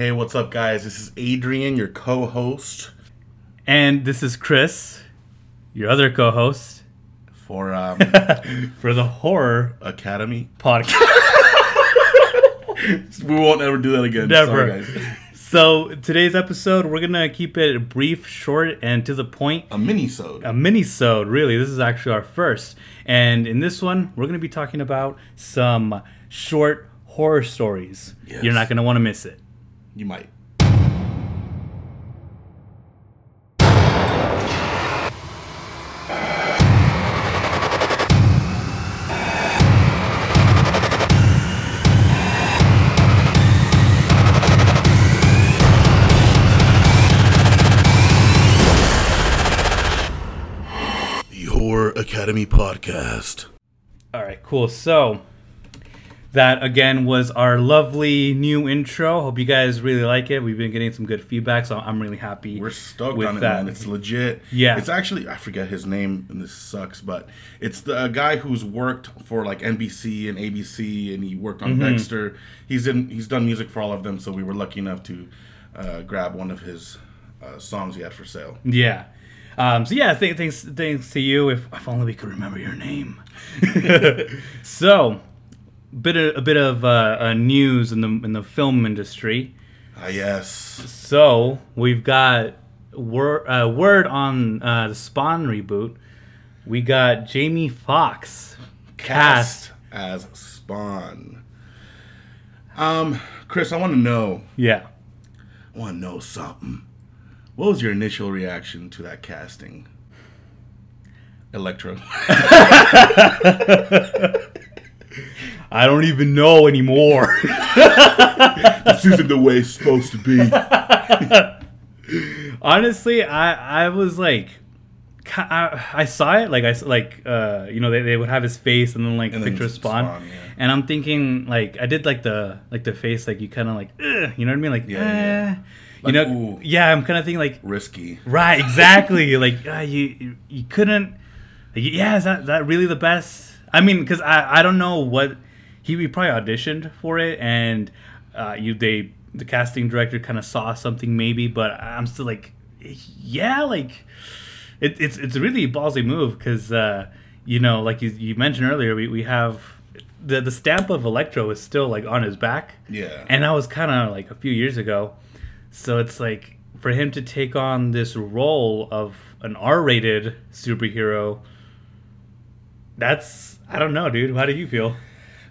Hey, what's up, guys? This is Adrian, your co host And this is Chris, your other co host for um, for the horror Academy. podcast. We won't ever do that again. Never. Sorry, guys. so, today's episode, we're going to keep it brief, short, and to the point. A mini-sode. A mini-sode, really. This is actually our first. And in this one, we're going to be talking about some short horror stories. Yes. You're not going to want to miss it. You might. The Horror Academy Podcast. All right, cool. So that again was our lovely new intro. Hope you guys really like it. We've been getting some good feedback, so I'm really happy. We're stoked with on it, that. man. It's legit. Yeah. It's actually I forget his name, and this sucks, but it's the guy who's worked for like NBC and ABC, and he worked on Mm-hmm. Dexter. He's in. He's done music for all of them, so we were lucky enough to uh, grab one of his uh, songs he had for sale. Yeah. Um, so yeah, th- thanks thanks to you. If, if only we could remember your name. so, bit of, a bit of uh, uh, news in the in the film industry. Ah, yes. So we've got word uh, word on uh, the Spawn reboot. We got Jamie Foxx cast. as Spawn. Um, Chris, I want to know. Yeah. I want to know something. What was your initial reaction to that casting? Electro. I don't even know anymore. this isn't the way it's supposed to be. Honestly, I I was like, I, I saw it like I like uh you know they, they would have his face and then like And then picture of Spawn, Spawn, yeah. and I'm thinking like I did like the like the face like you kind of like you know what I mean like Yeah, yeah, eh. Like, you know ooh. yeah I'm kind of thinking like Risky. right exactly like uh, you you- you couldn't like, yeah is that that really the best I mean because I I don't know what he, he probably auditioned for it and uh you they the casting director kind of saw something maybe but I'm still like yeah like it, it's it's a really ballsy move because uh, you know, like you, you mentioned earlier, we, we have the the stamp of Electro is still like on his back, Yeah. and that was kind of like a few years ago. So it's like for him to take on this role of an R-rated superhero. That's I don't know, dude. How do you feel?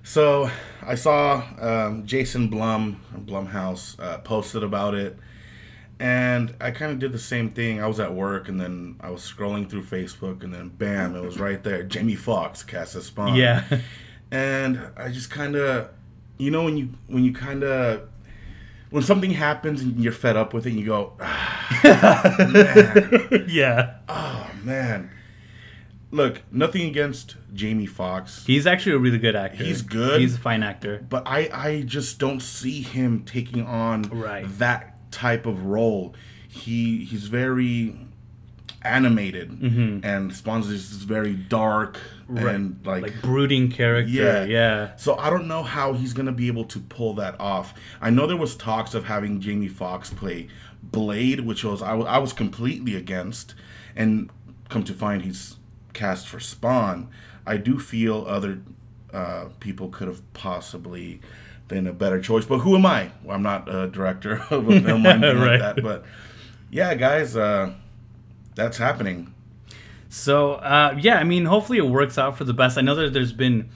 So I saw um, Jason Blum, Blumhouse, uh, posted about it, and I kind of did the same thing. I was at work, and then I was scrolling through Facebook, and then bam, it was right there. Jamie Foxx cast as Spawn. Yeah, and I just kind of, you know, when you when you kind of when something happens and you're fed up with it, you go, ah, man, yeah. oh man. Look, nothing against Jamie Foxx. He's actually a really good actor. He's good. He's a fine actor. but I I just don't see him taking on Right. that type of role. He he's very animated Mm-hmm. and Spawn's is very dark and like, Like brooding character. yeah yeah. So I don't know how he's gonna be able to pull that off. I know there was talks of having Jamie Foxx play Blade, which was I was I was completely against, and come to find he's cast for Spawn. I do feel other uh, people could have possibly been a better choice, but who am I? Well, I'm not a director of a film or anything Right. like that. But yeah, guys, uh, that's happening. So uh, yeah, I mean, hopefully it works out for the best. I know that there's been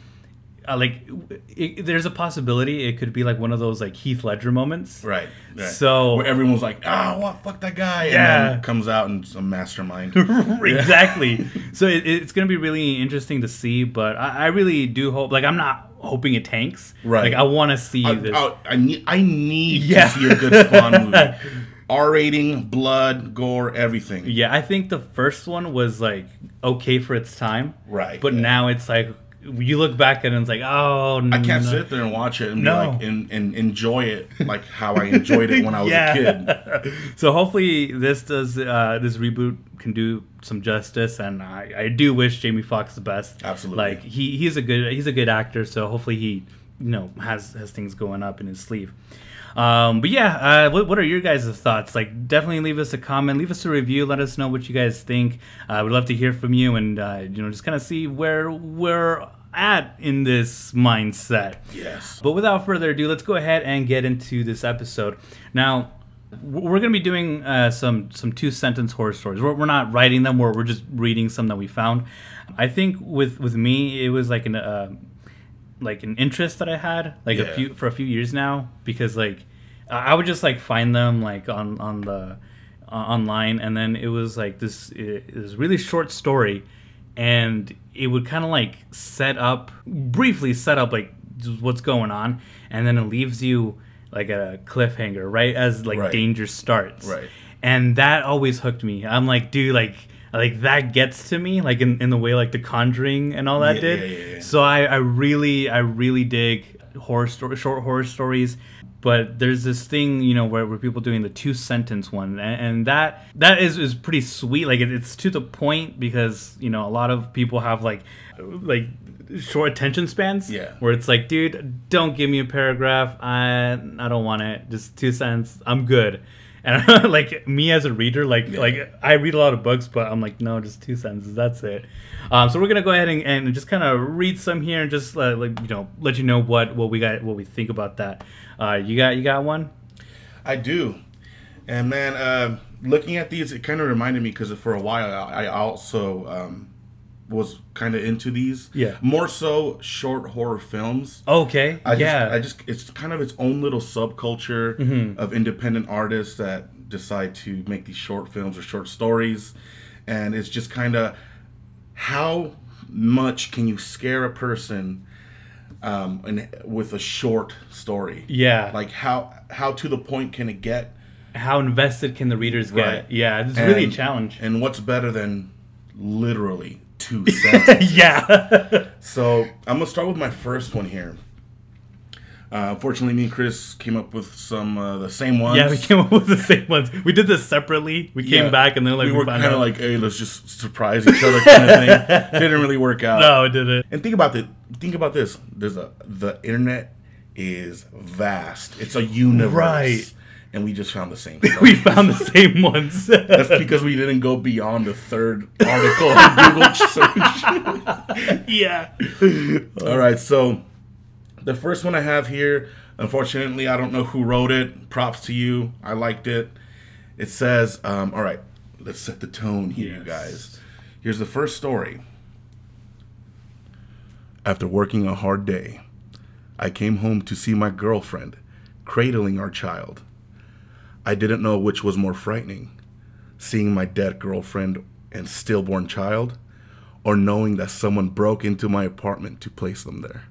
uh, like it, there's a possibility it could be like one of those like Heath Ledger moments. Right. right. So- where everyone was like, "Ah, what? Fuck that guy!" Yeah. and then comes out and a mastermind. exactly. so it, it's gonna be really interesting to see, but I, I really do hope. Like, I'm not hoping it tanks. Right. Like, I want to see I, this. I, I need, I need Yeah. to see a good Spawn movie. R rating, blood, gore, everything. yeah, I think the first one was like okay for its time. Right, But yeah. now it's like you look back at it and it's like, oh, I can't no. sit there and watch it and No. be like and, and enjoy it like how I enjoyed it when I was a kid. so hopefully this does uh, this reboot can do some justice, and I, I do wish Jamie Foxx the best. Absolutely. like he, he's a good he's a good actor, so hopefully he you know has has things going up in his sleeve. Um, but yeah, uh, what, what are your guys' thoughts? Like, definitely leave us a comment, leave us a review, let us know what you guys think. Uh, we'd love to hear from you, and uh, you know, just kind of see where we're at in this mindset. Yes. But without further ado, let's go ahead and get into this episode. Now, we're going to be doing uh, some some two sentence horror stories. We're, we're not writing them; we're, we're just reading some that we found. I think with with me, it was like an uh, like an interest that I had like a few for a few years now because like I I would just like find them like on on the uh, online, and then it was like this it, was really short story, and it would kind of like set up briefly set up like what's going on, and then it leaves you like a cliffhanger right as like Right. danger starts, Right. and that always hooked me. I'm like, dude, like. Like that gets to me, like in, in the way like The Conjuring and all that Yeah, did. yeah, yeah. So I, I really I really dig horror story, short horror stories. But there's this thing, you know, where, where people doing the two sentence one, and, and that that is, is pretty sweet. Like it, it's to the point because you know a lot of people have like like short attention spans. Yeah. Where it's like, dude, don't give me a paragraph. I I don't want it. Just two cents. I'm good. And like me as a reader, like Yeah. like I read a lot of books, but I'm like, no, just two sentences. That's it. Um, so we're gonna go ahead and, and just kind of read some here and just uh, like you know let you know what what we got what we think about that. Uh, you got you got one? I do. And man, uh, looking at these, it kind of reminded me because for a while I I also um, was kind of into these. Yeah. More so short horror films. Okay. I yeah. Just, I just it's kind of its own little subculture Mm-hmm. of independent artists that decide to make these short films or short stories, and it's just kind of how much can you scare a person um, and with a short story? yeah. Like how how to the point can it get? how invested can the readers get? Right. Yeah, it's really a challenge. And what's better than literally two sentences? yeah. So I'm gonna start with my first one here. Uh, unfortunately, me and Chris came up with some uh, the same ones. yeah, we came up with the same ones. We did this separately. We came Yeah. back and then like we we, were kind of like, hey, let's just surprise each other, kind of thing. Didn't really work out. no, it didn't. And think about it. Think about this. There's a the internet is vast. It's a universe. Right. And we just found the same. we found the same ones. That's because we didn't go beyond the third article on Google search. yeah. All right, so the first one I have here, unfortunately, I don't know who wrote it. Props to you. I liked it. It says, um, all right, let's set the tone here, you guys. Here's the first story. After working a hard day, I came home to see my girlfriend cradling our child. I didn't know which was more frightening seeing my dead girlfriend and stillborn child, or knowing that someone broke into my apartment to place them there.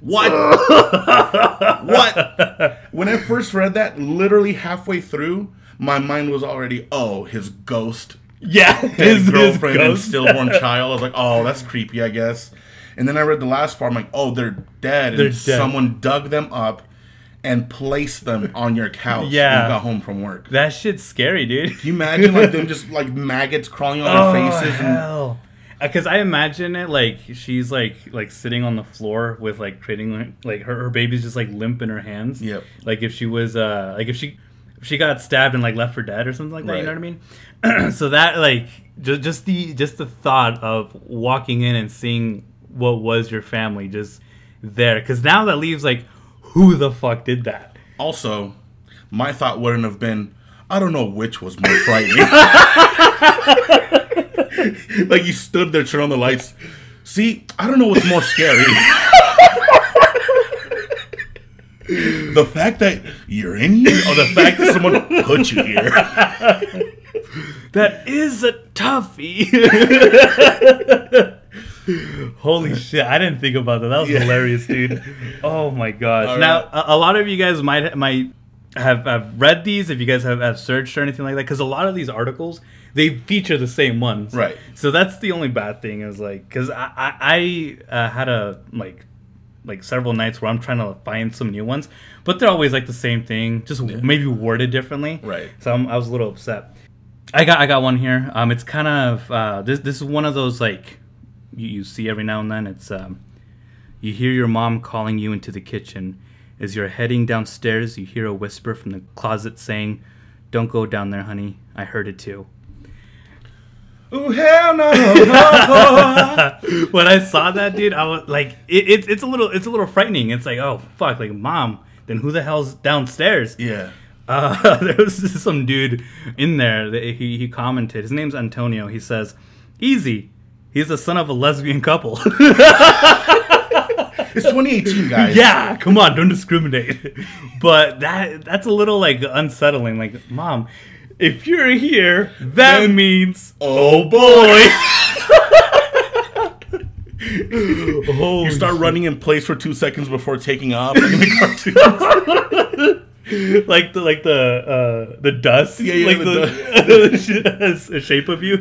What? what? When I first read that, literally halfway through, my mind was already, oh, his ghost Yeah. His, his girlfriend and stillborn child. I was like, oh, that's creepy, I guess. And then I read the last part. I'm like, oh, they're dead. And They're dead. someone dug them up and place them on your couch. when Yeah. you got home from work. that shit's scary, dude. Can you imagine like them just like maggots crawling on Oh, their faces? And, hell. Because I imagine it like she's like like sitting on the floor with like creating like her, her baby's just like limp in her hands. Yep. Like if she was uh like if she she got stabbed and like left for dead or something like that. You know what I mean? so that like just just the just the thought of walking in and seeing what was your family just there. Because now that leaves like who the fuck did that? Also, my thought wouldn't have been, I don't know which was more frightening. like you stood there, turned on the lights. See, I don't know what's more scary. the fact that you're in here, or the fact that someone put you here. That is a toughie. Holy shit! I didn't think about that. That was Yeah. hilarious, dude. Oh my gosh! All now right. a, a lot of you guys might might have, have read these if you guys have, have searched or anything like that because a lot of these articles they feature the same ones. Right. So that's the only bad thing is like because I I, I uh, had a like like several nights where I'm trying to find some new ones, but they're always like the same thing, just maybe worded differently. Right. So I'm, I was a little upset. I got I got one here. Um, it's kind of uh, this this is one of those like you, you see every now and then. It's um, you hear your mom calling you into the kitchen, As you're heading downstairs, you hear a whisper from the closet saying, Don't go down there, honey. I heard it too. Ooh, hell no. when I saw that, dude, I was like, it, it's it's a little it's a little frightening. It's like, oh fuck, like mom, then who the hell's downstairs? yeah. Uh, there was some dude in there that he, he commented. His name's Antonio. He says, "Easy, he's the son of a lesbian couple." It's 2018, guys. yeah, come on, don't discriminate. But that that's a little like unsettling. Like, mom, if you're here, that Then- means Oh, boy. oh, You start running in place for two seconds before taking off. Like in the cartoons. like the like the uh the dust Yeah, yeah, like the the, shape of you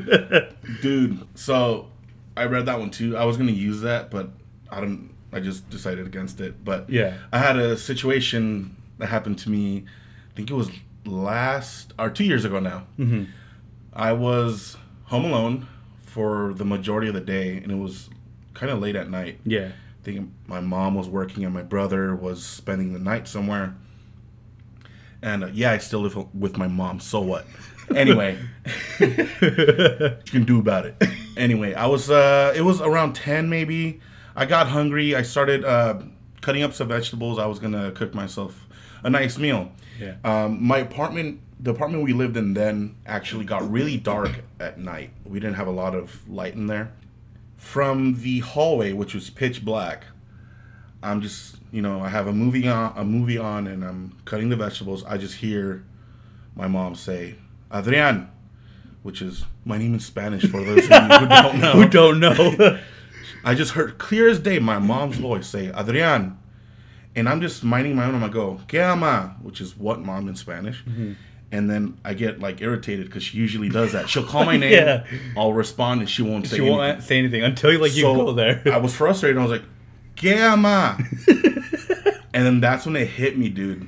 Dude, so I read that one too. I was gonna use that, but I don't. I just decided against it. But Yeah. I had a situation that happened to me. I think it was last or two years ago now. Mm-hmm. I was home alone for the majority of the day, and it was kind of late at night. yeah I think my mom was working and my brother was spending the night somewhere. And uh, yeah, I still live with my mom. So what? Anyway, you can do about it. Anyway, I was uh it was around 10 maybe. I got hungry. I started uh cutting up some vegetables. I was going to cook myself a nice meal. Yeah. Um my apartment the apartment we lived in then actually got really dark at night. We didn't have a lot of light in there. From the hallway, which was pitch black, I'm just, you know, I have a movie on, a movie on, and I'm cutting the vegetables. I just hear my mom say, "Adrian," which is my name in Spanish for those of you who don't know. who don't know I just heard clear as day my mom's voice say, "Adrian," and I'm just minding my own. I'm gonna go, "Que ama," which is what mom in Spanish. Mm-hmm. And then I get like irritated because she usually does that. She'll call my name, Yeah. I'll respond, and she won't say she anything. won't say anything until like you So, go there I was frustrated. I was like, "Que ama," and then that's when it hit me, dude,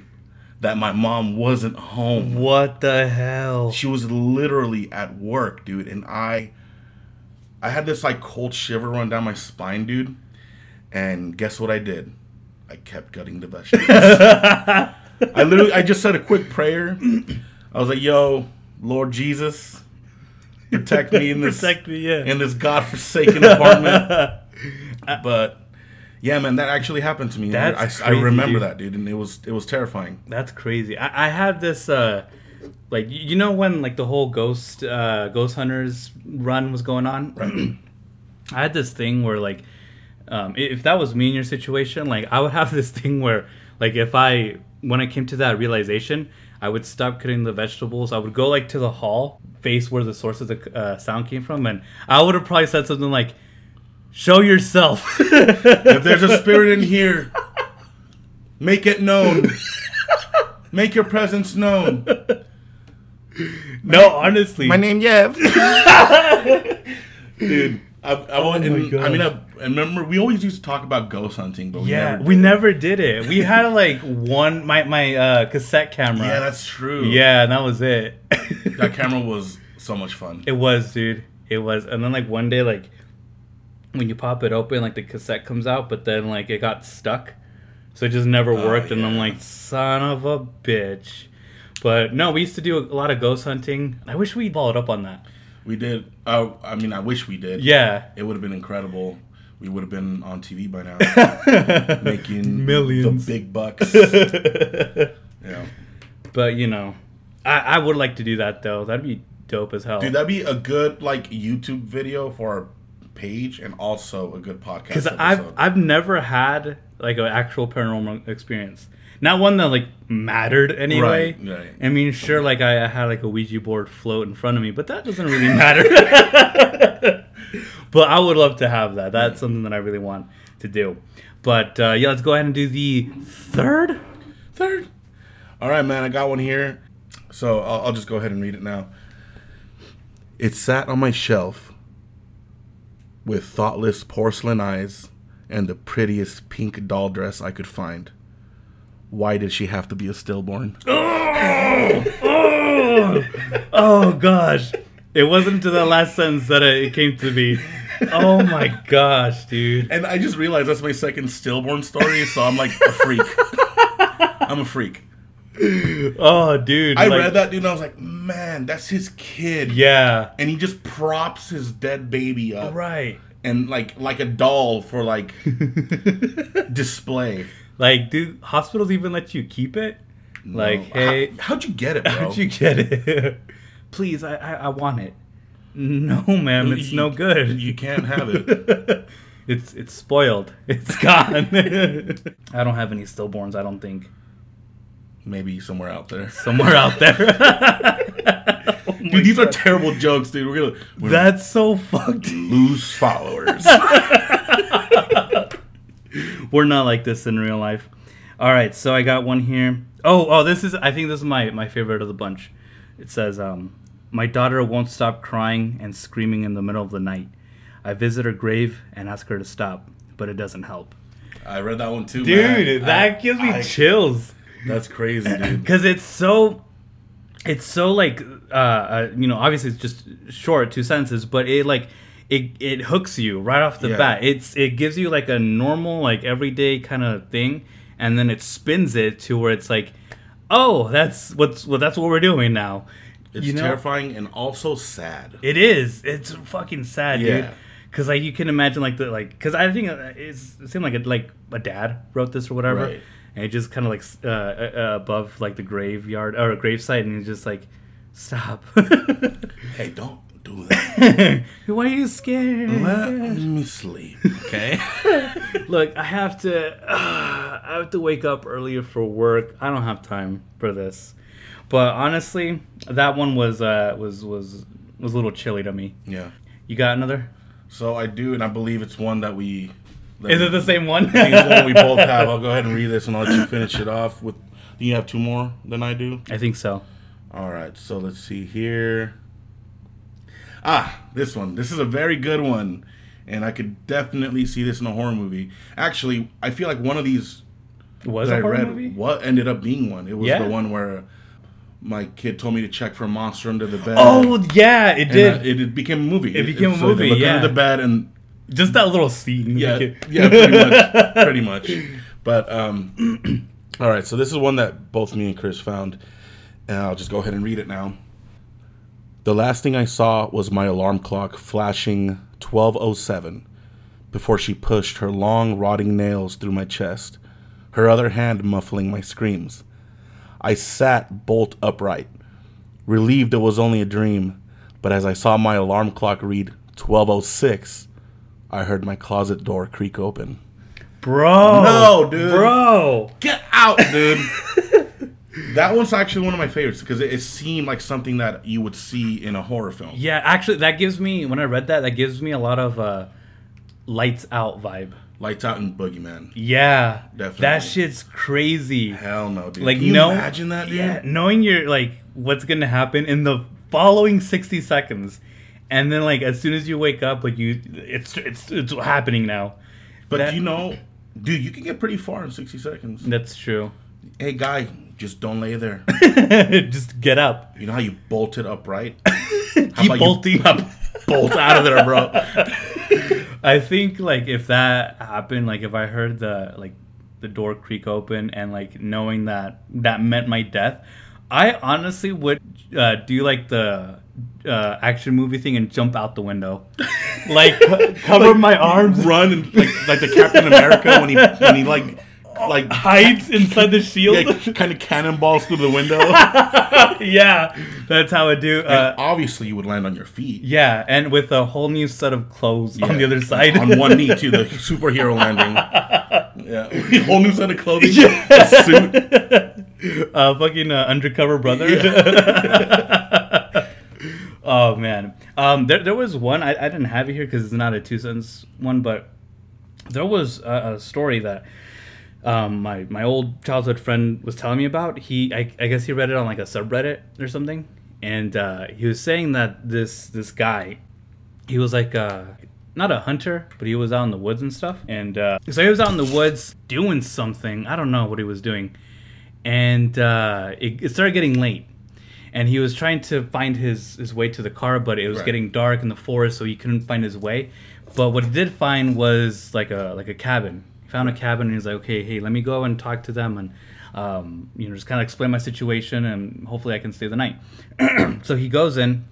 that my mom wasn't home. what the hell She was literally at work, dude, and I, I had this like cold shiver run down my spine, dude. And guess what I did? I kept gutting the vegetables. I literally, I just said a quick prayer. I was like, "Yo, Lord Jesus, protect me in this protect me yeah in this godforsaken apartment." but yeah, man, that actually happened to me. That's I, I remember dude. that, dude, and it was it was terrifying. That's crazy. I, I had this uh like you know when like the whole ghost uh ghost hunters run was going on? Right. I had this thing where like um if that was me in your situation, like I would have this thing where like if I when I came to that realization, I would stop cutting the vegetables. I would go like to the hall, face where the source of the uh, sound came from, and I would have probably said something like, "Show yourself." If there's a spirit in here, make it known. Make your presence known. no, honestly, My name Yev. Dude, I, I, Oh my and, I mean. I, I remember we always used to talk about ghost hunting, but we yeah, never we did. never did it. We had like one my my uh, cassette camera. Yeah, that's true. yeah, and that was it. that camera was so much fun. It was, dude. It was, and then like one day, like when you pop it open, like the cassette comes out, but then like it got stuck, so it just never Oh, worked. And I'm like, son of a bitch. But no, we used to do a lot of ghost hunting. I wish we followed up on that. We did. Uh, I mean, I wish we did. Yeah. It would have been incredible. We would have been on TV by now, making Millions. the big bucks. yeah. But you know, I, I would like to do that though. That'd be dope as hell. Dude, that'd be a good like YouTube video for our page and also a good podcast. because I've. I've never had like an actual paranormal experience. Not one that like mattered anyway. Right, right. I mean, sure, like I, I had like a Ouija board float in front of me, but that doesn't really matter. but I would love to have that. That's something that I really want to do. But uh, yeah, let's go ahead and do the third. Third. All right, man. I got one here. So I'll, I'll just go ahead and read it now. It sat on my shelf with thoughtless porcelain eyes and the prettiest pink doll dress I could find. Why did she have to be a stillborn? Oh, oh, oh gosh! It wasn't until that last sentence that it came to me. Oh my gosh, dude! And I just realized that's my second stillborn story, so I'm like a freak. I'm a freak. oh, dude. I like- read that dude and I was like, man, that's his kid. Yeah. And he just props his dead baby up Right. and like like a doll for like display. Like, dude, hospitals even let you keep it? Like, hey, How, how'd you get it, bro? how'd you get it? Please, I, I, I want it. No, ma'am, it's You- no good. You can't have it. it's it's spoiled. It's gone. I don't have any stillborns. I don't think Maybe somewhere out there. somewhere out there. Oh Dude, these are terrible jokes, dude. We're gonna we're That's so fucked. lose followers. We're not like this in real life. All right, so I got one here. Oh, oh, this is I think this is my my favorite of the bunch. It says, um, "My daughter won't stop crying and screaming in the middle of the night. I visit her grave and ask her to stop, but it doesn't help." I read that one too, Dude, man. that I- gives me I- chills That's crazy, dude. because it's so, it's so like, uh, uh, you know, obviously it's just short, two sentences, but it like. It, it hooks you right off the Yeah. bat. It's it gives you like a normal like everyday kind of thing, and then it spins it to where it's like, oh, that's what's well, that's what we're doing now. It's You know? terrifying and also sad. It is. It's fucking sad, dude. Yeah. Cause like you can imagine like the like, cause I think uh, it's, it seemed like a, like a dad wrote this or whatever, Right. And it just kind of like uh, uh, uh, above like the graveyard or a gravesite, and he's just like, stop. Hey, don't do that. Why are you scared? Let me sleep, okay? Look, I have to. Uh, I have to wake up earlier for work. I don't have time for this. But honestly, that one was uh, was was was a little chilly to me. yeah. You got another? So I do, and I believe it's one that we. Is it the same one? I one we both have. I'll go ahead and read this, and I'll let you finish it off. With, do you have two more than I do? I think so. All right, so let's see here. Ah, this one. This is a very good one, and I could definitely see this in a horror movie. Actually, I feel like one of these Was that a I horror read movie? what ended up being one. It was Yeah. the one where my kid told me to check for a monster under the bed. Oh yeah, it and, did. uh, it, it became a movie. It became a so they movie, look yeah. under the bed and Just that little scene. yeah, yeah, pretty much, pretty much. But um, all right. So this is one that both me and Chris found, and I'll just go ahead and read it now. The last thing I saw was my alarm clock flashing 1207 before she pushed her long, rotting nails through my chest, her other hand muffling my screams. I sat bolt upright, relieved it was only a dream, but as I saw my alarm clock read 1206, I heard my closet door creak open. bro. No, dude. Bro. Get out, dude. that one's actually one of my favorites because it, it seemed like something that you would see in a horror film. Yeah, actually, that gives me when I read that, that gives me a lot of uh, lights out vibe. Lights Out and Boogeyman. Yeah, Definitely. That shit's crazy. Hell no, dude. Like, Can you no, imagine that, dude? Yeah, knowing you're like what's gonna happen in the following sixty seconds, and then like as soon as you wake up, like you, it's it's it's happening now. But that- you know, dude, you can get pretty far in 60 seconds. That's true. Hey, guy, just don't lay there. Just get up. You know how you bolted upright? Keep bolting. Up. Bolt out of there, bro. I think like if that happened, like if I heard the like the door creak open and like knowing that that meant my death, I honestly would uh, do you like the uh, action movie thing and jump out the window, like co- cover my arms, Run and like like the Captain America when he when he like like hides inside the shield. yeah, kind of cannonballs through the window. yeah, that's how I do. Uh, obviously, you would land on your feet. yeah, and with a whole new set of clothes on the other side. on one knee too, the superhero landing. Yeah, whole new set of clothing, Yeah. a suit. uh, fucking uh, undercover brother. oh man, um, there there was one I, I didn't have it here because it's not a two sentence one, but there was a, a story that um, my my old childhood friend was telling me about. He I, I guess he read it on like a subreddit or something, and uh, he was saying that this this guy, he was like uh, not a hunter, but he was out in the woods and stuff. And uh, so he was out in the woods doing something. I don't know what he was doing, and uh, it, it started getting late. And he was trying to find his, his way to the car, but it was Right. getting dark in the forest, so he couldn't find his way. But what he did find was like a like a cabin. He found a cabin, and he's like, "Okay, hey, let me go and talk to them, and um, you know, just kind of explain my situation, and hopefully I can stay the night. so he goes in,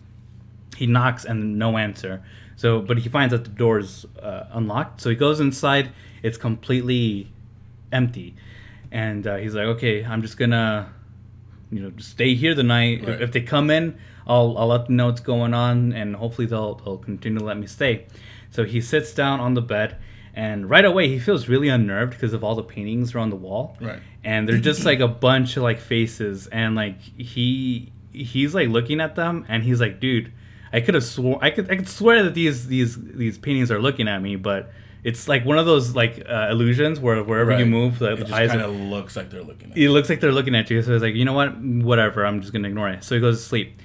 he knocks, and no answer. So, but he finds that the door is uh, unlocked. So he goes inside. It's completely empty, and uh, he's like, "Okay, I'm just gonna, you know, just stay here the night. If- Right. If they come in, I'll I'll let them know what's going on, and hopefully they'll they'll continue to let me stay." So he sits down on the bed, and right away he feels really unnerved because of all the paintings around the wall Right. and they're just like a bunch of like faces and like he he's like looking at them and he's like dude i could have swore i could i could swear that these these these paintings are looking at me but it's like one of those like uh, illusions where wherever you move the, It the just eyes kind of looks like they're looking at. You. It looks like they're looking at you so he's like you know what whatever i'm just gonna ignore it so he goes to sleep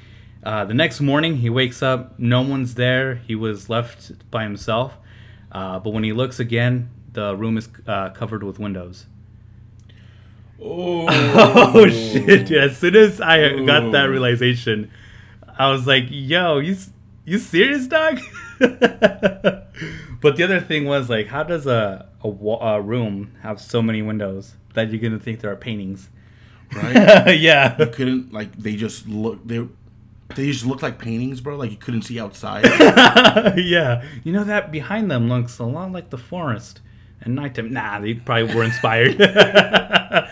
uh, the next morning he wakes up no one's there he was left by himself uh, but when he looks again the room is uh, covered with windows Oh, Oh shit! dude. As soon as I got that realization, I was like, "Yo, you you serious, dog?" but the other thing was like, how does a a, wa- a room have so many windows that you're gonna think there are paintings? Right? yeah. you couldn't like they just look they they just look like paintings, bro. Like you couldn't see outside. yeah. You know that behind them looks a lot like the forest at nighttime. Nah, they probably were inspired.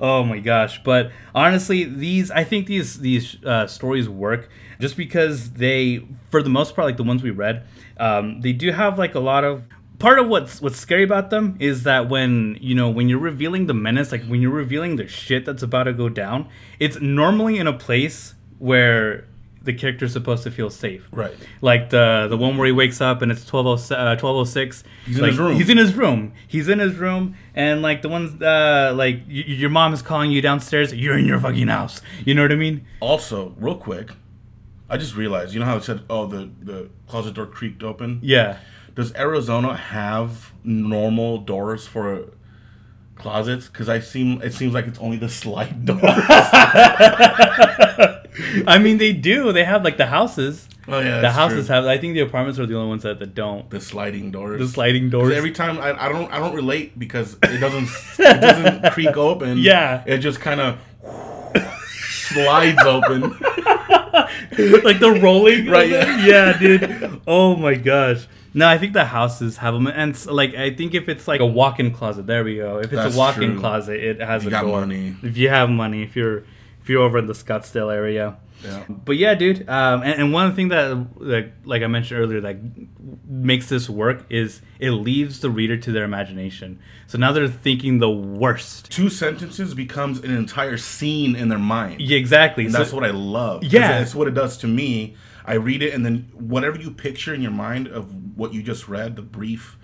oh my gosh! But honestly, these I think these these uh, stories work just because they, for the most part, like the ones we read, um, they do have like a lot of. Part of what's what's scary about them is that when you know when you're revealing the menace, like when you're revealing the shit that's about to go down, it's normally in a place where the character's supposed to feel safe. Right. Like the the one where he wakes up and it's 1206. Uh, 1206. He's in his room. He's in his room. He's in his room, and like the ones uh, like y- your mom is calling you downstairs. You're in your fucking house. You know what I mean? also, real quick, I just realized. You know how it said, "Oh, the the closet door creaked open." Yeah. Does Arizona have normal doors for closets? Because I seem it seems like it's only the slide doors I mean, they do. They have like the houses. Oh yeah, the houses true. have. I think the apartments are the only ones that, that don't. the sliding doors. The sliding doors. Every time I, I don't I don't relate because it doesn't it doesn't creak open. Yeah. it just kind of slides open. like the rolling, Right, yeah. yeah, dude. Oh my gosh. No, I think the houses have them, and like I think if it's like a walk-in closet, there we go. If it's That's a walk-in true. closet, it has You a got door. money. If you have money, if you're if you're over in the Scottsdale area. Yeah. But yeah, dude. Um, and, and one thing that, that, like I mentioned earlier, that makes this work is it leaves the reader to their imagination. So now they're thinking the worst. Two sentences becomes an entire scene in their mind. Yeah, exactly. So- that's what I love. Yeah. That's what it does to me. I read it, and then whatever you picture in your mind of what you just read, the brief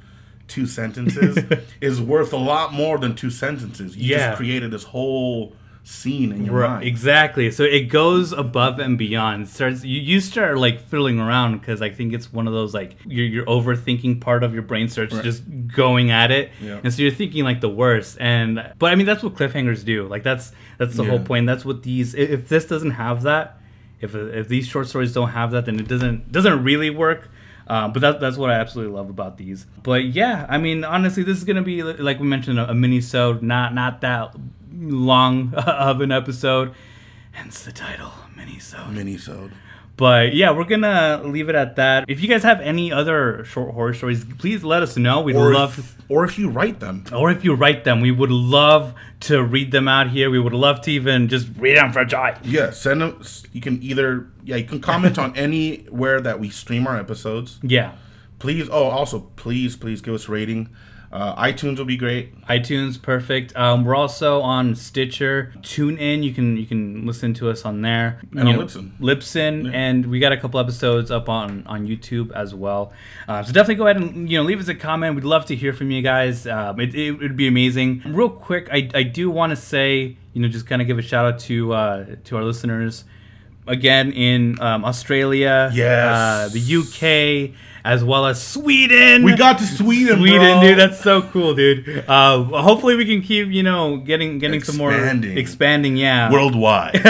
two sentences, is worth a lot more than two sentences. You Yeah. just created this whole scene in your Right, mind. exactly. So it goes above and beyond. It starts you, you start like fiddling around because I think it's one of those like your your overthinking part of your brain starts Right. just going at it, Yeah. and so you're thinking like the worst. And but I mean that's what cliffhangers do. Like that's that's the whole point. That's what these. If this doesn't have that, if if these short stories don't have that, then it doesn't doesn't really work. Uh, but that, that's what I absolutely love about these. But yeah, I mean, honestly, this is gonna be like we mentioned a, a mini-sode, not not that long of an episode. Hence the title, mini-sode. Minisode. But yeah, we're gonna leave it at that. If you guys have any other short horror stories, please let us know. We'd Or love. if, or if you write them. or if you write them, we would love to read them out here. We would love to even just read them for a joy. Yeah, send them. You can either yeah, you can comment on anywhere that we stream our episodes. Yeah. Please, oh, also please, please give us rating. Uh, iTunes will be great. iTunes, perfect. Um, we're also on Stitcher, TuneIn. You can you can listen to us on there. And You on Libsyn. Libsyn, and we got a couple episodes up on on YouTube as well. Uh, so definitely go ahead and you know leave us a comment. We'd love to hear from you guys. Um, it, it would be amazing. Real quick, I, I do want to say you know just kind of give a shout out to uh, to our listeners again in um, Australia, Yes. uh, the UK, as well as Sweden. We got to Sweden, Sweden, bro. dude. That's so cool, dude. Uh, hopefully, we can keep you know getting getting some more Expanding. expanding. Yeah. worldwide.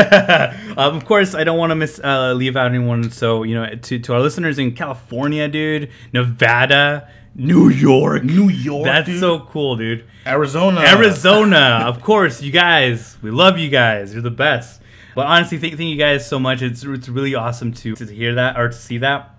um, of course, I don't want to miss uh, leave out anyone. So you know, to to our listeners in California, dude, Nevada, New York. New York. That's dude. so cool, dude. Arizona. Arizona, of course, you guys. We love you guys. You're the best. But honestly, thank, thank you guys so much. It's it's really awesome to to hear that or to see that.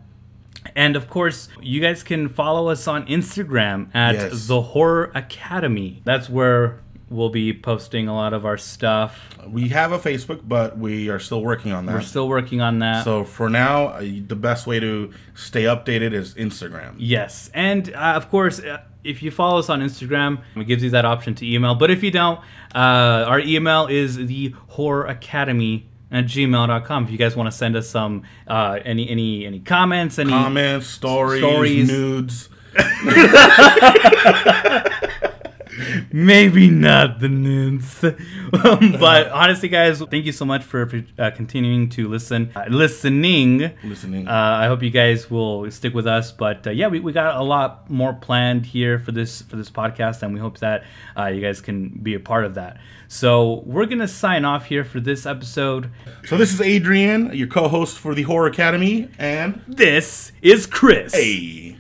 And of course, you guys can follow us on Instagram at Yes. the Horror Academy. That's where we'll be posting a lot of our stuff. We have a Facebook, but we are still working on that. We're still working on that. so for now, uh, the best way to stay updated is Instagram. Yes, and uh, of course, uh, if you follow us on Instagram, it gives you that option to email. But if you don't, uh, our email is the Horror Academy at gmail.com. If you guys want to send us some uh, any any any comments, any Comments, stories, Stories. nudes. maybe not the nudes. but honestly, guys, thank you so much for, for uh, continuing to listen, uh, listening. Listening. Uh, I hope you guys will stick with us. But uh, yeah, we, we got a lot more planned here for this for this podcast, and we hope that uh, you guys can be a part of that. So we're gonna sign off here for this episode. So this is Adrian, your co-host for the Horror Academy, and This is Chris. hey.